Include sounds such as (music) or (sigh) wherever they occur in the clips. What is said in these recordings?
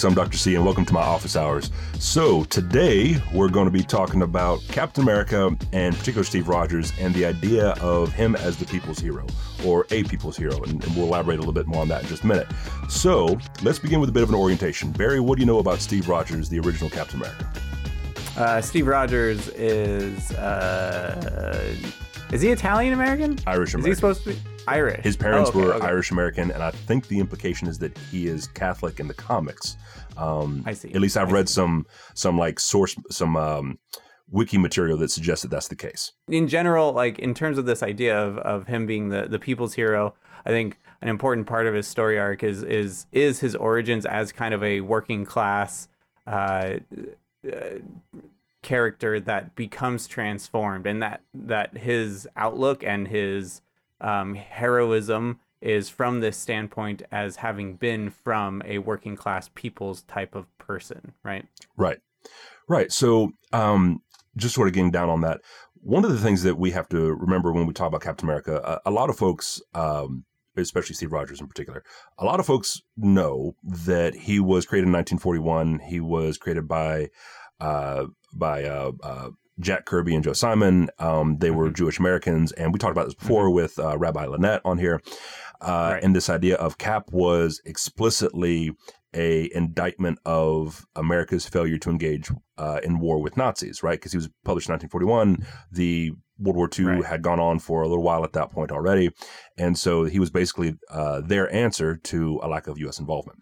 folks. I'm Dr. C, and welcome to my office hours. So, today we're going to be talking about Captain America and particular Steve Rogers and the idea of him as the people's hero or a people's hero. And, and we'll elaborate a little bit more on that in just a minute. So, let's begin with a bit of an orientation. Barry, what do you know about Steve Rogers, the original Captain America? Uh, Steve Rogers is. Uh, is he Italian American? Irish American. Is he supposed to be Irish? His parents Oh, okay, were okay. Irish American, and I think the implication is that he is Catholic in the comics. Um, I see. At least I've I read see. some some like source some um, wiki material that suggests that that's the case. in general, like in terms of this idea of, of him being the, the people's hero, I think an important part of his story arc is is is his origins as kind of a working class uh, uh, character that becomes transformed, and that that his outlook and his um, heroism is from this standpoint as having been from a working class people's type of person, right? Right. Right. So, um, just sort of getting down on that, one of the things that we have to remember when we talk about Captain America, a, a lot of folks, um, especially Steve Rogers in particular, a lot of folks know that he was created in 1941. He was created by, uh, by, uh, uh, Jack Kirby and Joe Simon. Um, they were Mhm. Jewish Americans, and we talked about this before with uh, Rabbi Lynette on here. Uh, Right. And this idea of Cap was explicitly a indictment of America's failure to engage uh, in war with Nazis, right? Because he was published in 1941. The World War II Right. had gone on for a little while at that point already. And so he was basically uh, their answer to a lack of U.S. involvement.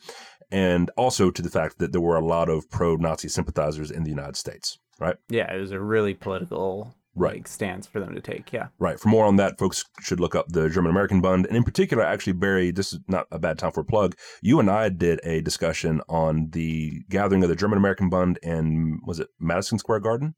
And also to the fact that there were a lot of pro Nazi sympathizers in the United States, right? Yeah, it was a really political Right. like stance for them to take. Yeah. Right. For more on that, folks should look up the German American Bund. And in particular, actually, Barry, this is not a bad time for a plug. You and I did a discussion on the gathering of the German American Bund in, was it Madison Square Garden?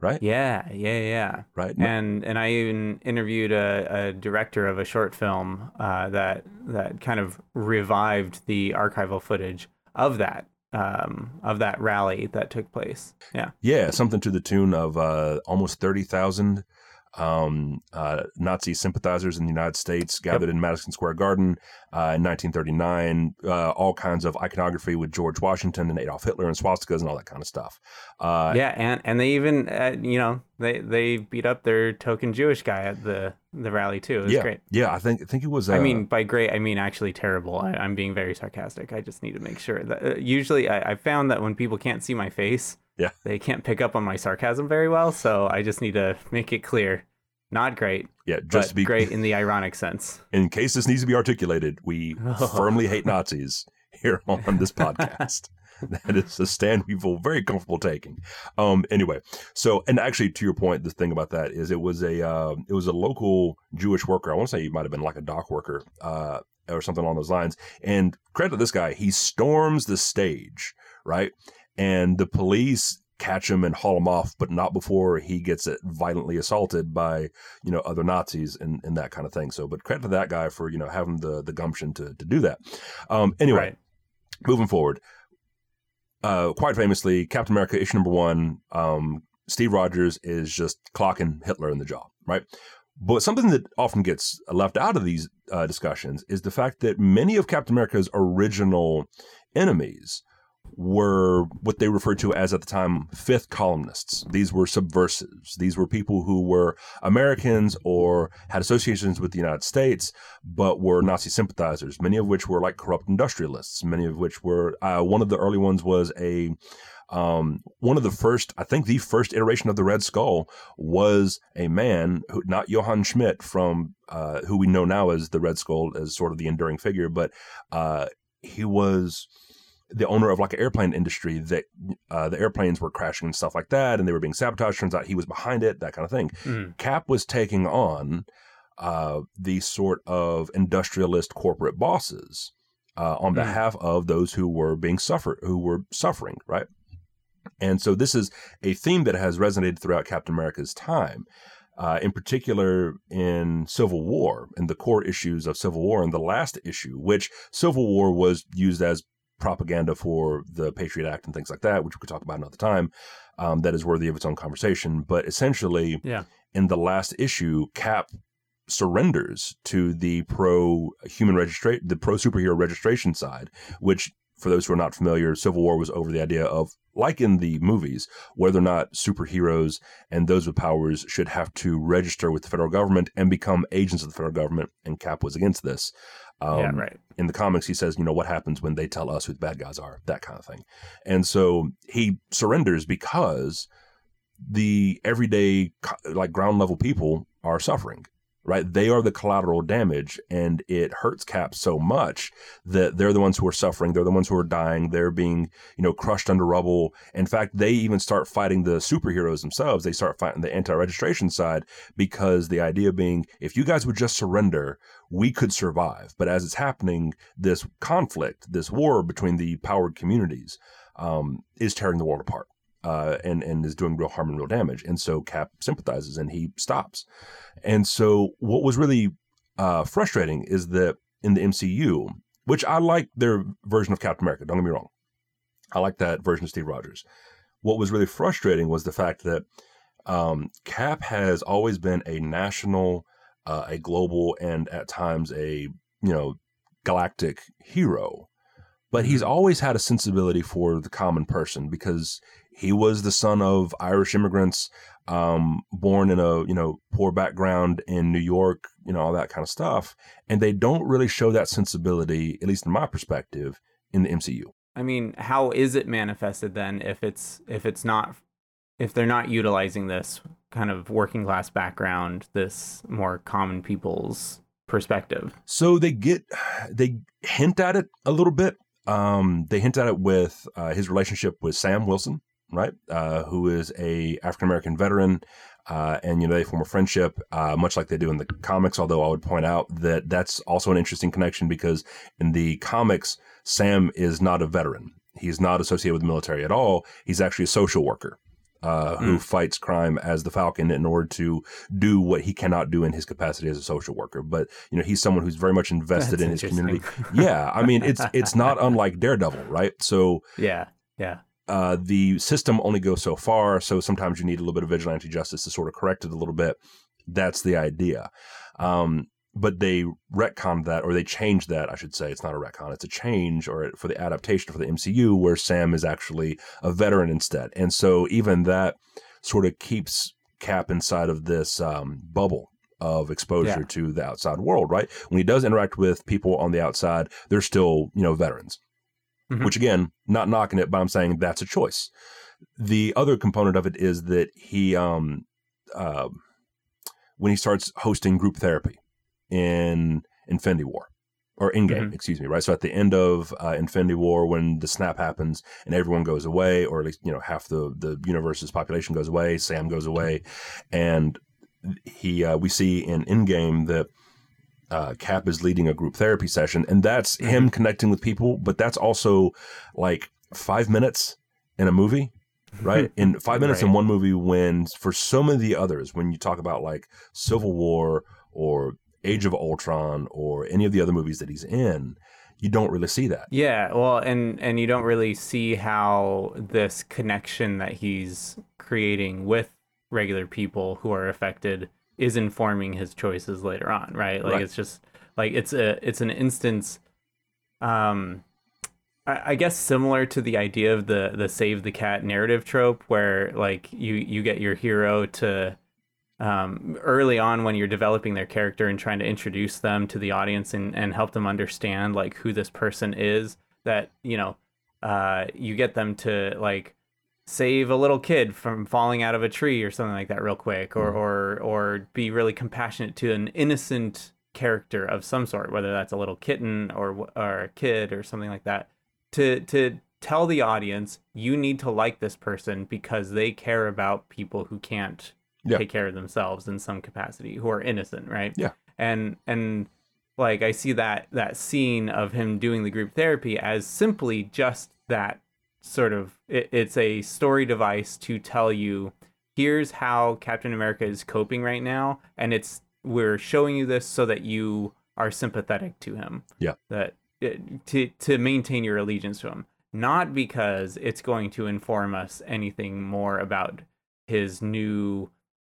Right? Yeah, yeah, yeah. Right? And and I even interviewed a, a director of a short film uh, that that kind of revived the archival footage of that um, of that rally that took place. Yeah. yeah, something to the tune of uh, almost 30,000 um, uh, Nazi sympathizers in the United States gathered in Madison Square Garden uh, in 1939. Uh, all kinds of iconography with George Washington and Adolf Hitler and swastikas and all that kind of stuff. Uh, yeah, and and they even uh, you know they they beat up their token Jewish guy at the the rally too. It was yeah, great. yeah. I think I think it was. Uh, I mean, by great, I mean actually terrible. I, I'm being very sarcastic. I just need to make sure that uh, usually I, I found that when people can't see my face, Yeah. they can't pick up on my sarcasm very well. So I just need to make it clear. Not great, yeah, but just to be great in the ironic sense. (laughs) in case this needs to be articulated, we Oh. (laughs) firmly hate Nazis here on this podcast. (laughs) (laughs) that is a stand we feel very comfortable taking. Um, anyway, so and actually to your point, the thing about that is it was a uh, it was a local Jewish worker. I want to say he might have been like a dock worker uh, or something along those lines. And credit to this guy, he storms the stage right, and the police catch him and haul him off, but not before he gets it violently assaulted by you know other Nazis and, and that kind of thing. So, but credit to that guy for you know having the the gumption to to do that. Um, anyway, Right. moving forward, uh, quite famously, Captain America issue number one, um, Steve Rogers is just clocking Hitler in the jaw, right? But something that often gets left out of these uh, discussions is the fact that many of Captain America's original enemies were what they referred to as at the time fifth columnists. These were subversives. These were people who were Americans or had associations with the United States, but were Nazi sympathizers, many of which were like corrupt industrialists, many of which were, uh, one of the early ones was a, um, one of the first, I think the first iteration of the Red Skull was a man who, not Johann Schmidt from, uh, who we know now as the Red Skull as sort of the enduring figure, but, uh, he was, the owner of like an airplane industry that uh, the airplanes were crashing and stuff like that, and they were being sabotaged. Turns out he was behind it, that kind of thing. Mm. Cap was taking on uh, these sort of industrialist corporate bosses uh, on Mm. behalf of those who were being suffer who were suffering, right? And so this is a theme that has resonated throughout Captain America's time. Uh, in particular, in Civil War, in the core issues of Civil War, in the last issue, which Civil War was used as propaganda for the Patriot Act and things like that, which we could talk about another time. Um, that is worthy of its own conversation. But essentially, Yeah. in the last issue, Cap surrenders to the pro human registration, the pro superhero registration side, which for those who are not familiar, Civil War was over the idea of, like in the movies, whether or not superheroes and those with powers should have to register with the federal government and become agents of the federal government. And Cap was against this. Um, yeah, right. In the comics, he says, you know, what happens when they tell us who the bad guys are, that kind of thing. And so he surrenders because the everyday, like ground level people are suffering right? They are the collateral damage, and it hurts Cap so much that they're the ones who are suffering. They're the ones who are dying. They're being, you know, crushed under rubble. In fact, they even start fighting the superheroes themselves. They start fighting the anti-registration side because the idea being, if you guys would just surrender, we could survive. But as it's happening, this conflict, this war between the powered communities, um, is tearing the world apart uh, and and is doing real harm and real damage. And so Cap sympathizes and he stops. And so what was really uh, frustrating is that in the MCU, which I like their version of Captain America. Don't get me wrong, I like that version of Steve Rogers. What was really frustrating was the fact that um, Cap has always been a national, uh, a global, and at times a you know galactic hero but he's mm-hmm. always had a sensibility for the common person because he was the son of Irish immigrants, um, born in a you know poor background in New York, you know all that kind of stuff, and they don't really show that sensibility, at least in my perspective, in the MCU. I mean, how is it manifested then if it's if it's not if they're not utilizing this kind of working class background, this more common people's perspective? So they get they hint at it a little bit. Um, they hint at it with uh, his relationship with Sam Wilson, right? Uh, who is a African American veteran, uh, and you know they form a friendship, uh, much like they do in the comics. Although I would point out that that's also an interesting connection because in the comics, Sam is not a veteran. He's not associated with the military at all. He's actually a social worker. Uh, who mm. fights crime as the Falcon in order to do what he cannot do in his capacity as a social worker. But you know, he's someone who's very much invested That's in his community. yeah, I mean, it's it's not unlike Daredevil, right? So (laughs) yeah, yeah. Uh, the system only goes so far, so sometimes you need a little bit of vigilante justice to sort of correct it a little bit. That's the idea. Um, but they retconned that, or they changed that, I should say. It's not a retcon, it's a change, or for the adaptation for the MCU, where Sam is actually a veteran instead. And so even that sort of keeps Cap inside of this um, bubble of exposure yeah. to the outside world, right? When he does interact with people on the outside, they're still, you know, veterans mm-hmm. which again, not knocking it, but I'm saying that's a choice. The other component of it is that he, um, uh, when he starts hosting group therapy in Infinity War or Endgame, mm-hmm. excuse me, right? So at the end of uh, Infinity War, when the snap happens and everyone goes away, or at least you know half the the universe's population goes away, Sam goes away, and he uh, we see in Endgame that uh, Cap is leading a group therapy session, and that's mm-hmm. him connecting with people. But that's also like five minutes in a movie, right? (laughs) in five minutes right. in one movie, when for so many of the others, when you talk about like Civil War or Age of Ultron or any of the other movies that he's in, you don't really see that. Yeah, well, and and you don't really see how this connection that he's creating with regular people who are affected is informing his choices later on, right? Like right. it's just like it's a it's an instance um I, I guess similar to the idea of the the save the cat narrative trope where like you you get your hero to um, early on when you're developing their character and trying to introduce them to the audience and, and help them understand like who this person is that you know uh, you get them to like save a little kid from falling out of a tree or something like that real quick or mm. or or be really compassionate to an innocent character of some sort whether that's a little kitten or or a kid or something like that to to tell the audience you need to like this person because they care about people who can't yeah. take care of themselves in some capacity who are innocent right yeah and and like i see that that scene of him doing the group therapy as simply just that sort of it, it's a story device to tell you here's how Captain America is coping right now and it's we're showing you this so that you are sympathetic to him. Yeah. That to to maintain your allegiance to him, not because it's going to inform us anything more about his new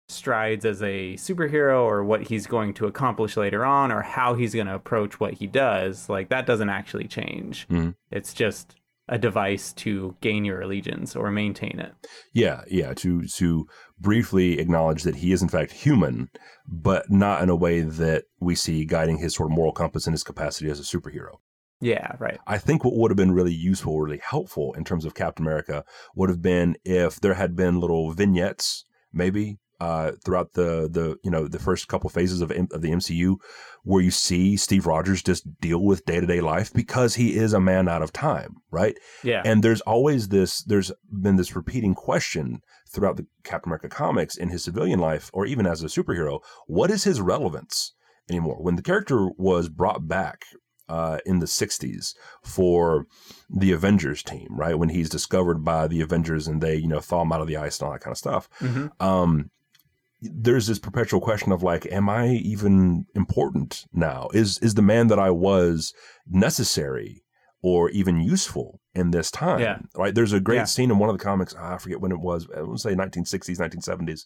strides as a superhero or what he's going to accomplish later on or how he's going to approach what he does, like that doesn't actually change. Mhm. It's just a device to gain your allegiance or maintain it. Yeah, yeah. To to briefly acknowledge that he is in fact human, but not in a way that we see guiding his sort of moral compass and his capacity as a superhero. Yeah, right. I think what would have been really useful, really helpful in terms of Captain America would have been if there had been little vignettes, maybe uh, throughout the the you know the first couple phases of M- of the MCU, where you see Steve Rogers just deal with day to day life because he is a man out of time, right? Yeah. And there's always this, there's been this repeating question throughout the Captain America comics in his civilian life, or even as a superhero. What is his relevance anymore? When the character was brought back uh, in the 60s for the Avengers team, right? When he's discovered by the Avengers and they, you know, thaw him out of the ice and all that kind of stuff. Mhm. Um, there's this perpetual question of like, am I even important now? Is is the man that I was necessary or even useful in this time? Yeah. Right. There's a great Yeah. scene in one of the comics. I forget when it was. I would say 1960s, 1970s,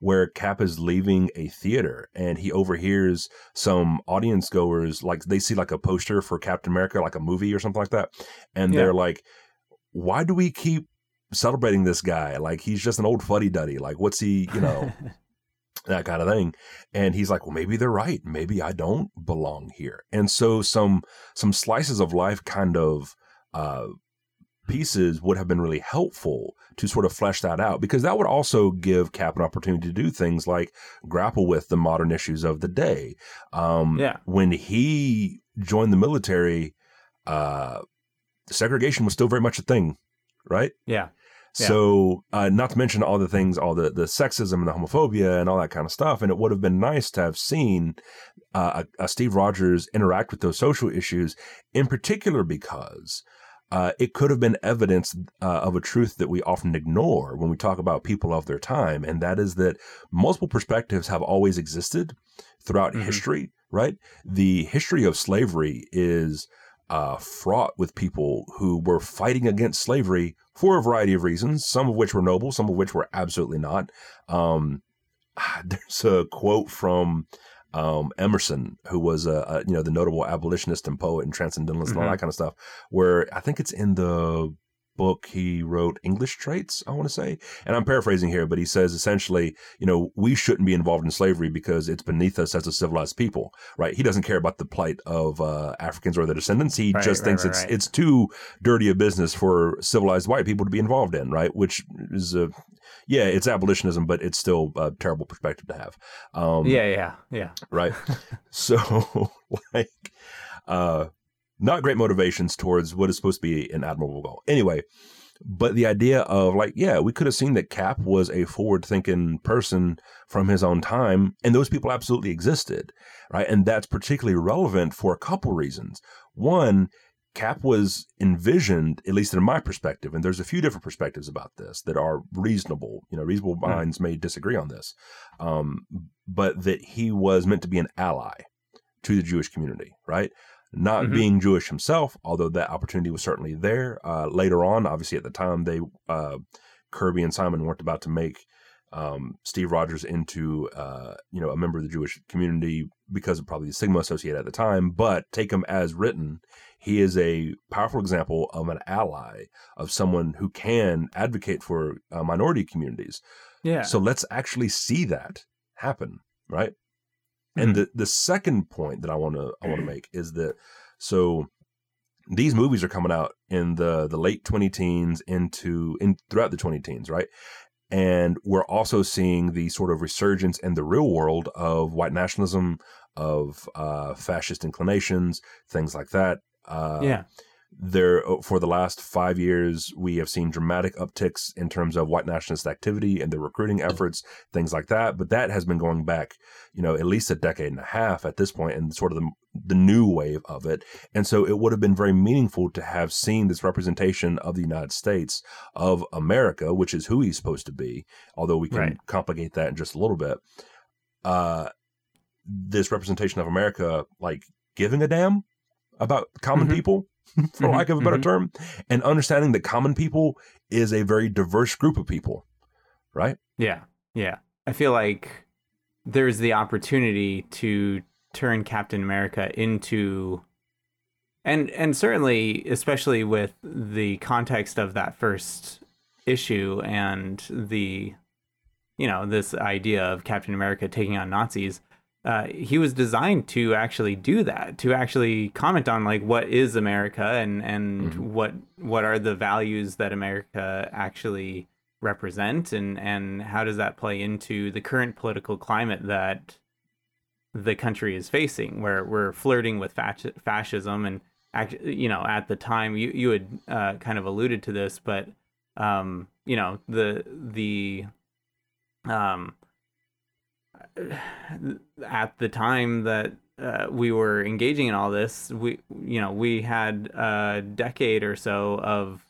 where Cap is leaving a theater and he overhears some audience goers like they see like a poster for Captain America, like a movie or something like that, and Yeah. they're like, "Why do we keep?" celebrating this guy like he's just an old fuddy-duddy like what's he you know (laughs) that kind of thing and he's like well maybe they're right maybe i don't belong here and so some some slices of life kind of uh pieces would have been really helpful to sort of flesh that out because that would also give cap an opportunity to do things like grapple with the modern issues of the day um Yeah. when he joined the military uh segregation was still very much a thing right yeah. Yeah. so, uh, not to mention all the things, all the, the sexism and the homophobia and all that kind of stuff. And it would have been nice to have seen uh, a, a Steve Rogers interact with those social issues, in particular because uh, it could have been evidence uh, of a truth that we often ignore when we talk about people of their time. And that is that multiple perspectives have always existed throughout Mhm. history, right? The history of slavery is uh, fraught with people who were fighting against slavery for a variety of reasons, some of which were noble, some of which were absolutely not. Um, (laughs) there's a quote from um, Emerson, who was a, a you know the notable abolitionist and poet and transcendentalist and all Mhm. that kind of stuff, where I think it's in the book he wrote English Traits, I want to say. And I'm paraphrasing here, but he says essentially, you know, we shouldn't be involved in slavery because it's beneath us as a civilized people, right? He doesn't care about the plight of uh, Africans or their descendants. He Right, just right, thinks right, it's it's too dirty a business for civilized white people to be involved in, right? Which is a yeah, it's abolitionism, but it's still a terrible perspective to have. Um, yeah, yeah, yeah. right? (laughs) so, (laughs) like, uh, not great motivations towards what is supposed to be an admirable goal. Anyway, but the idea of like, yeah, we could have seen that Cap was a forward thinking person from his own time, and those people absolutely existed, right? And that's particularly relevant for a couple reasons. One, Cap was envisioned, at least in my perspective, and there's a few different perspectives about this that are reasonable. You know, reasonable minds may disagree on this, um, but that he was meant to be an ally to the Jewish community, right? Not Mhm. being Jewish himself, although that opportunity was certainly there. Uh, later on, obviously, at the time, they uh, Kirby and Simon weren't about to make um, Steve Rogers into uh, you know a member of the Jewish community because of probably the stigma associated at the time. But take him as written, he is a powerful example of an ally of someone who can advocate for uh, minority communities. Yeah. So let's actually see that happen, right? And the the second point that I want to I want to make is that so these movies are coming out in the the late 20 teens into in throughout the 20 teens, right? And we're also seeing the sort of resurgence in the real world of white nationalism, of uh, fascist inclinations, things like that. Uh, yeah. There for the last five years we have seen dramatic upticks in terms of white nationalist activity and their recruiting efforts things like that but that has been going back you know at least a decade and a half at this point and sort of the, the new wave of it and so it would have been very meaningful to have seen this representation of the united states of america which is who he's supposed to be although we can Right. complicate that in just a little bit uh this representation of america like giving a damn about common Mhm. people (laughs) for lack of a better mhm. term, and understanding that common people is a very diverse group of people, right? Yeah, yeah. I feel like there's the opportunity to turn Captain America into and and certainly especially with the context of that first issue and the you know this idea of Captain America taking on Nazis uh, he was designed to actually do that to actually comment on like what is America and and mm-hmm. what what are the values that America actually represent and and how does that play into the current political climate that the country is facing where we're flirting with fascism and you know at the time you you had uh, kind of alluded to this but um you know the the um at the time that uh, we were engaging in all this we you know we had a decade or so of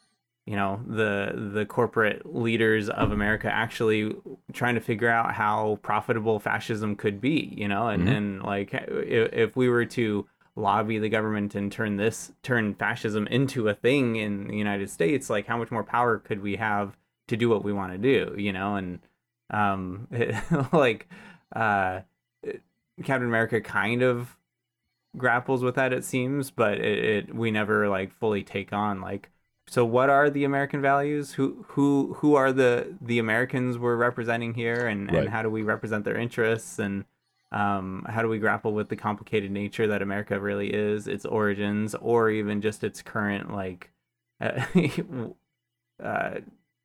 you know the the corporate leaders of America actually trying to figure out how profitable fascism could be you know and mm-hmm. and like if, if we were to lobby the government and turn this turn fascism into a thing in the United States, like how much more power could we have to do what we want to do, you know? And um, it, (laughs) like uh, Captain America kind of grapples with that, it seems, but it, it we never like fully take on like. So what are the American values? Who who who are the the Americans we're representing here, and, right. and how do we represent their interests and um, how do we grapple with the complicated nature that America really is, its origins, or even just its current like (laughs) uh, uh,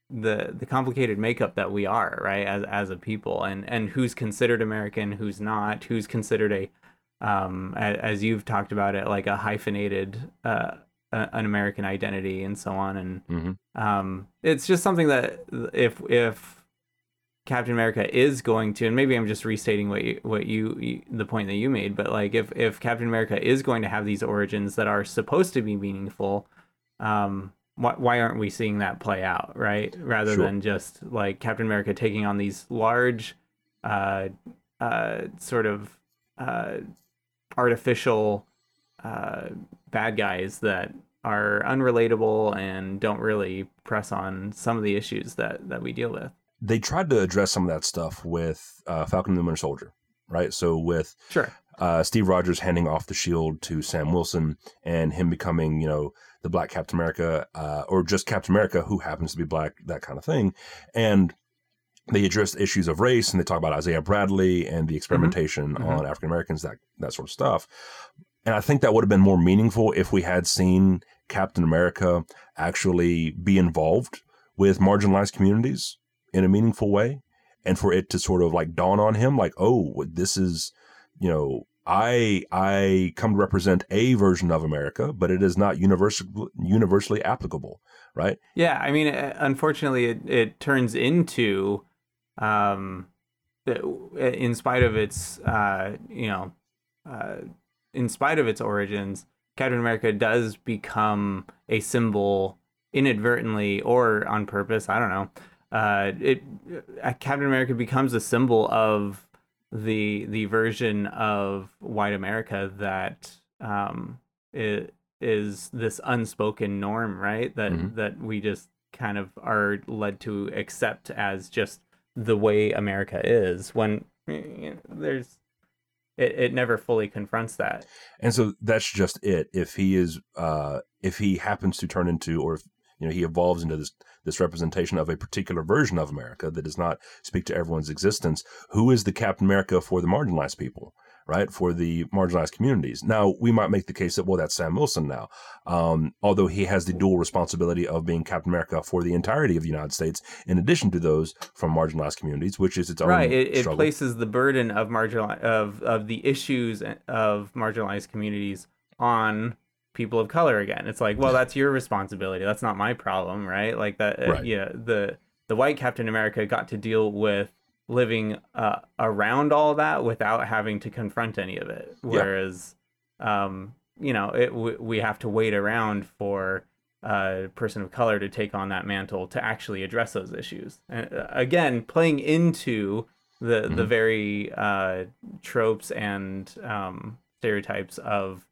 the the complicated makeup that we are, right, as as a people, and and who's considered American, who's not, who's considered a um, as you've talked about it, like a hyphenated uh, an American identity and so on, and mm-hmm. um, it's just something that if if Captain America is going to, and maybe I'm just restating what you, what you, you, the point that you made, but like if if Captain America is going to have these origins that are supposed to be meaningful, um, why why aren't we seeing that play out, right? Rather sure. than just like Captain America taking on these large, uh, uh, sort of uh, artificial uh, bad guys that are unrelatable and don't really press on some of the issues that that we deal with they tried to address some of that stuff with uh, Falcon and the Winter Soldier, right? So with sure. Uh, Steve Rogers handing off the shield to Sam Wilson and him becoming, you know, the Black Captain America, uh, or just Captain America who happens to be black, that kind of thing. And they address issues of race and they talk about Isaiah Bradley and the mm-hmm. experimentation mm-hmm. on African Americans, that that sort of stuff. And I think that would have been more meaningful if we had seen Captain America actually be involved with marginalized communities in a meaningful way and for it to sort of like dawn on him like oh this is you know i i come to represent a version of america but it is not universal universally applicable right? Yeah i mean unfortunately it, it turns into um in spite of its uh you know uh in spite of its origins captain america does become a symbol inadvertently or on purpose i don't know uh, it uh, Captain America becomes a symbol of the the version of white America that um, it is this unspoken norm, right? That mm-hmm. that we just kind of are led to accept as just the way America is when you know, there's it, it never fully confronts that. And so that's just it. If he is uh if he happens to turn into or if you know he evolves into this this representation of a particular version of America that does not speak to everyone's existence. Who is the Captain America for the marginalized people? right, for the marginalized communities. Now, we might make the case that, well, that's Sam Wilson now, um, although he has the dual responsibility of being Captain America for the entirety of the United States, in addition to those from marginalized communities, which is its own right. It, it places the burden of marginal of of the issues of marginalized communities on people of color again. It's like, well, that's your responsibility. That's not my problem, right? Like that. Uh, right. Uh, yeah, the the white Captain America got to deal with living uh, around all that without having to confront any of it. Whereas, yeah. um, you know, it, w- we have to wait around for a person of color to take on that mantle to actually address those issues. And, uh, again, playing into the mm-hmm. the very uh, tropes and um, stereotypes of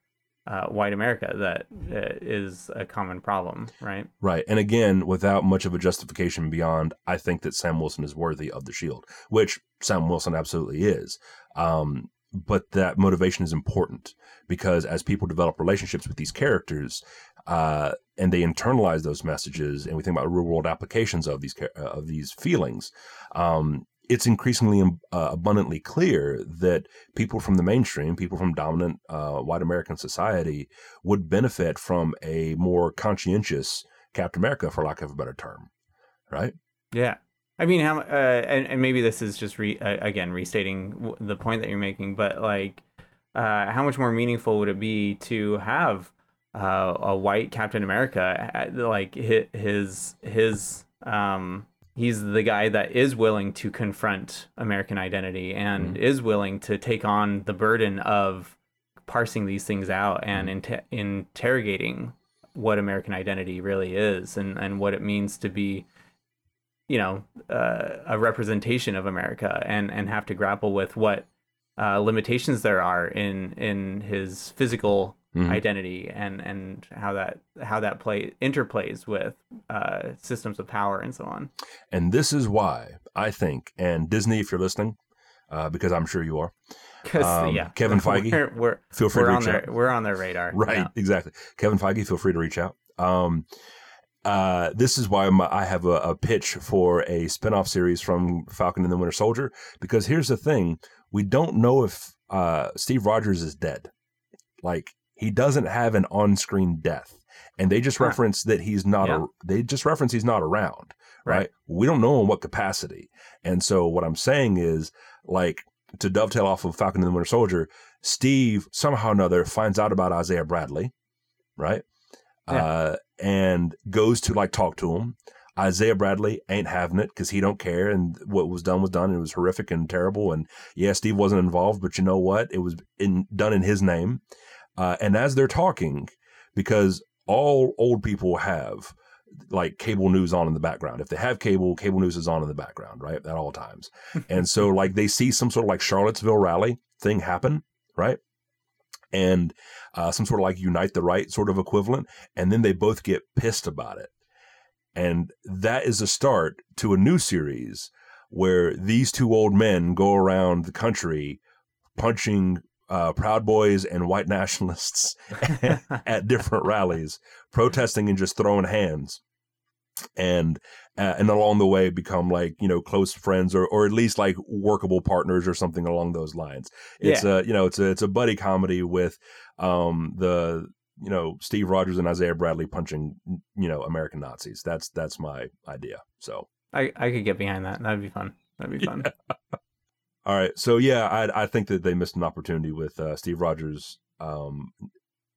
uh, white America that uh, is a common problem, right? Right. And again, without much of a justification beyond, I think that Sam Wilson is worthy of the shield, which Sam Wilson absolutely is. Um, but that motivation is important because as people develop relationships with these characters, uh, and they internalize those messages, and we think about real world applications of these uh, of these feelings, um, it's increasingly um, uh, abundantly clear that people from the mainstream, people from dominant uh, white American society, would benefit from a more conscientious Captain America, for lack of a better term, right? Yeah. I mean, how uh, and, and maybe this is just re, uh, again restating the point that you're making, but like, uh, how much more meaningful would it be to have uh, a white Captain America, like his his um, he's the guy that is willing to confront American identity and mm-hmm. is willing to take on the burden of parsing these things out and mm-hmm. inter- interrogating what American identity really is and, and what it means to be, you know, uh, a representation of America and, and have to grapple with what uh, limitations there are in in his physical mm-hmm. identity and and how that how that play interplays with uh, systems of power and so on. And this is why I think, and Disney, if you're listening, uh, because I'm sure you are. Um, yeah, (laughs) Kevin Feige, we're, we're feel free we're to reach reach out. We're on their radar, (laughs) right? Exactly. Kevin Feige, feel free to reach out. Um, uh, this is why my, I have a, a, pitch for a spinoff series from Falcon and the Winter Soldier. Because here's the thing: we don't know if uh, Steve Rogers is dead. Like he doesn't have an on-screen death and they just reference that he's not yeah. a, they just reference he's not around right? right we don't know in what capacity and so what i'm saying is like to dovetail off of falcon and the winter soldier steve somehow or another finds out about isaiah bradley right yeah. uh, and goes to like talk to him Isaiah Bradley ain't having it because he don't care, and what was done was done. And it was horrific and terrible. And yeah, Steve wasn't involved, but you know what? It was in, done in his name. Uh, and as they're talking, because all old people have like cable news on in the background. If they have cable, cable news is on in the background, right? At all times. (laughs) and so like they see some sort of like Charlottesville rally thing happen, right? And uh, some sort of like unite the right sort of equivalent. And then they both get pissed about it. And that is a start to a new series where these two old men go around the country punching uh, Proud Boys and white nationalists (laughs) at different rallies, protesting and just throwing hands, and uh, and along the way become like you know close friends or or at least like workable partners or something along those lines. It's yeah. a you know it's a it's a buddy comedy with um the you know Steve Rogers and Isaiah Bradley punching you know American Nazis. That's that's my idea. So I I could get behind that. That'd be fun. That'd be (laughs) fun. Yeah. All right. So yeah, I I think that they missed an opportunity with uh, Steve Rogers um,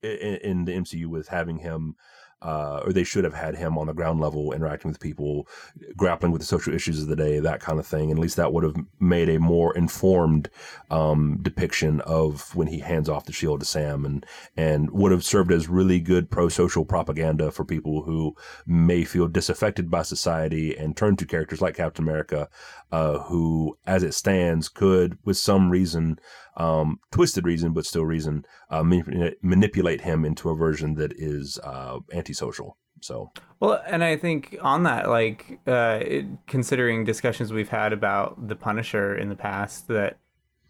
in, in, the MCU with having him uh, or they should have had him on the ground level interacting with people, grappling with the social issues of the day, that kind of thing. And at least that would have made a more informed um, depiction of when he hands off the shield to Sam, and and would have served as really good pro-social propaganda for people who may feel disaffected by society and turn to characters like Captain America, uh, who, as it stands, could, with some reason, um, twisted reason, but still reason, uh, manipulate him into a version that is uh, antisocial. So well, and I think on that, like uh, it, considering discussions we've had about the Punisher in the past, that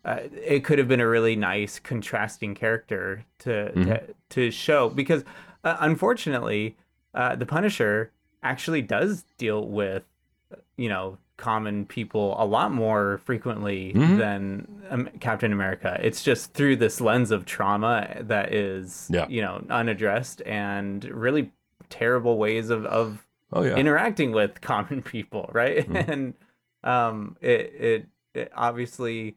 uh, it could have been a really nice contrasting character to mm-hmm. to, to, show because uh, unfortunately, uh, the Punisher actually does deal with you know common people a lot more frequently mm-hmm. than um, Captain America. It's just through this lens of trauma that is, yeah. you know, unaddressed and really terrible ways of, of oh, yeah. interacting with (laughs) common people, right? Mm-hmm. (laughs) And um, it, it, it obviously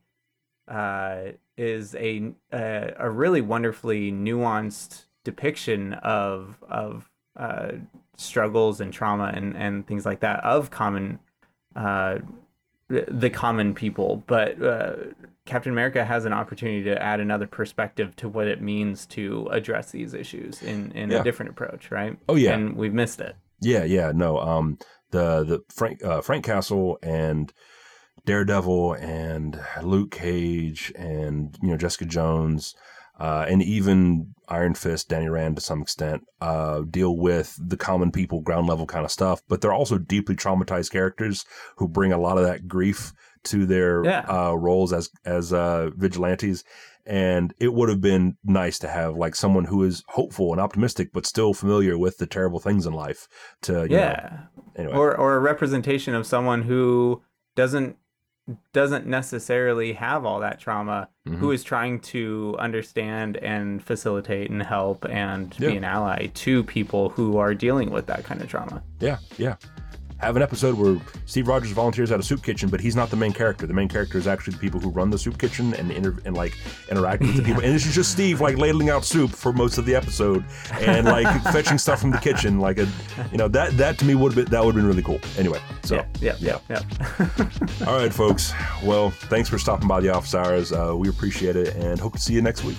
uh, is a, a, a really wonderfully nuanced depiction of of uh, struggles and trauma and, and things like that of common uh, the common people, but uh, Captain America has an opportunity to add another perspective to what it means to address these issues in, in yeah. a different approach, right? Oh yeah, and we've missed it. Yeah, yeah, no. Um, the the Frank uh, Frank Castle and Daredevil and Luke Cage and you know Jessica Jones uh, and even Iron Fist, Danny Rand to some extent, uh, deal with the common people, ground level kind of stuff. But they're also deeply traumatized characters who bring a lot of that grief to their Yeah. uh, roles as as uh, vigilantes. And it would have been nice to have like someone who is hopeful and optimistic, but still familiar with the terrible things in life. To you know, yeah. anyway, or or a representation of someone who doesn't doesn't necessarily have all that trauma Mm-hmm. who is trying to understand and facilitate and help and Yeah. be an ally to people who are dealing with that kind of trauma Yeah, yeah. Have an episode where Steve Rogers volunteers at a soup kitchen, but he's not the main character. The main character is actually the people who run the soup kitchen and inter- and like interact with the people. (laughs) And this is just Steve like ladling out soup for most of the episode and like (laughs) fetching stuff from the kitchen. Like a, you know, that that to me would have been that would have been really cool. Anyway, so yeah yeah yeah yeah all right, folks. (laughs) Well, thanks for stopping by the office hours. Uh, we appreciate it and hope to see you next week.